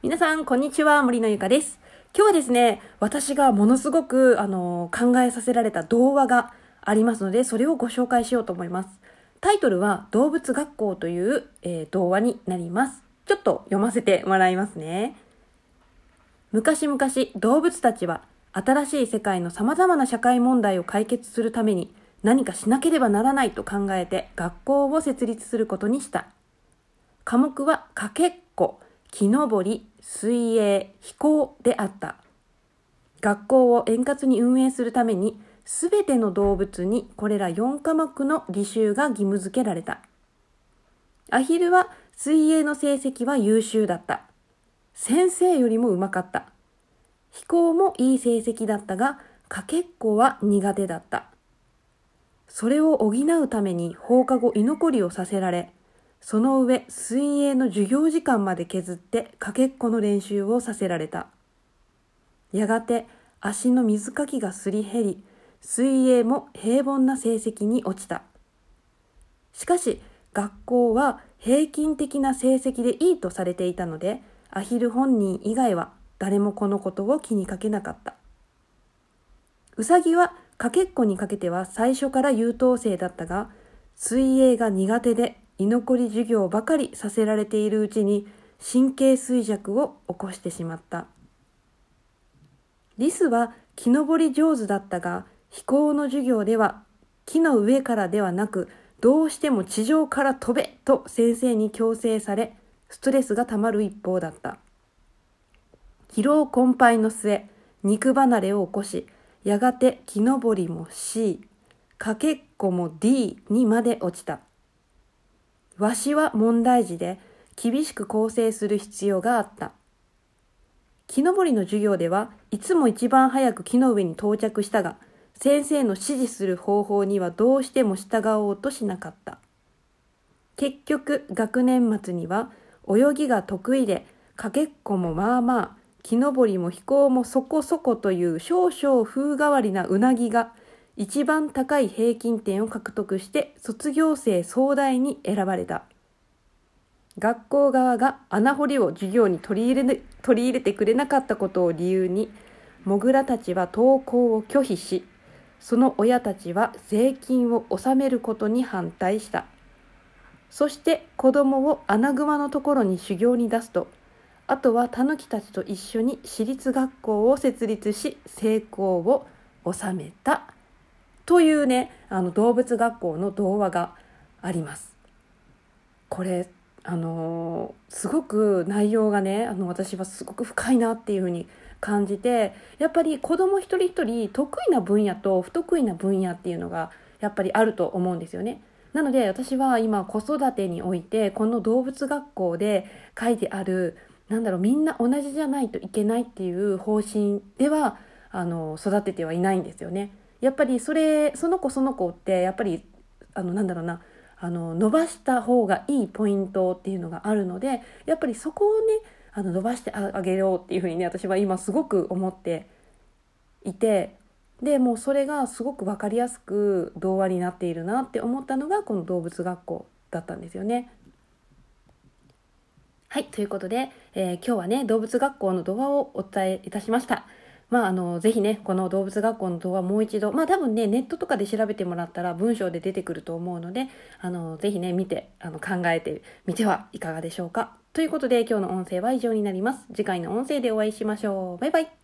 皆さん、こんにちは。森のゆかです。今日はですね、私がものすごく、あの、考えさせられた童話がありますので、それをご紹介しようと思います。タイトルは、動物学校という、えー童話になります。ちょっと読ませてもらいますね。昔々、動物たちは、新しい世界の様々な社会問題を解決するために、何かしなければならないと考えて、学校を設立することにした。科目はかけっこ、木登り、水泳、飛行であった。学校を円滑に運営するために、すべての動物にこれら4科目の履修が義務付けられた。アヒルは水泳の成績は優秀だった。先生よりもうまかった。飛行もいい成績だったが、かけっこは苦手だった。それを補うために放課後居残りをさせられ、その上水泳の授業時間まで削ってかけっこの練習をさせられた。やがて足の水かきがすり減り、水泳も平凡な成績に落ちた。しかし学校は平均的な成績でいいとされていたので、アヒル本人以外は誰もこのことを気にかけなかった。うさぎはかけっこにかけては最初から優等生だったが、水泳が苦手で居残り授業ばかりさせられているうちに神経衰弱を起こしてしまった。リスは木登り上手だったが、飛行の授業では木の上からではなく、どうしても地上から飛べと先生に強制され、ストレスがたまる一方だった。疲労困憊の末、肉離れを起こし、やがて木登りも C、かけっこも D にまで落ちた。わしは問題児で厳しく構成する必要があった。木登りの授業ではいつも一番早く木の上に到着したが、先生の指示する方法にはどうしても従おうとしなかった。結局、学年末には泳ぎが得意で、かけっこもまあまあ、木登りも飛行もそこそこという少々風変わりなうなぎが一番高い平均点を獲得して卒業生総代に選ばれた。学校側が穴掘りを授業に取り入れ取り入れてくれなかったことを理由に、モグラたちは登校を拒否し、その親たちは税金を納めることに反対した。そして子供を穴熊のところに修行に出すと、あとはタヌキたちと一緒に私立学校を設立し、成功を収めた。というね、あの動物学校の童話があります。これ、あのーすごく内容がね、あの私はすごく深いなっていうふうに感じて、やっぱり子供一人一人得意な分野と不得意な分野っていうのがやっぱりあると思うんですよね。なので私は今子育てにおいてこの動物学校で書いてあるなんだろうみんな同じじゃないといけないっていう方針ではあの育ててはいないんですよね。やっぱりそれその子その子ってやっぱりあのなんだろうなあの伸ばした方がいいポイントっていうのがあるのでやっぱりそこをねあの伸ばしてあげようっていうふうにね私は今すごく思っていてでもうそれがすごく分かりやすく童話になっているなって思ったのがこの動物学校だったんですよね。はい、ということで、えー今日はね、動物学校の動画をお伝えいたしました。まあ、あの、ぜひね、この動物学校の動画もう一度、まあ多分ね、ネットとかで調べてもらったら文章で出てくると思うので、あの、ぜひね、見て、あの、考えてみてはいかがでしょうか。ということで、今日の音声は以上になります。次回の音声でお会いしましょう。バイバイ。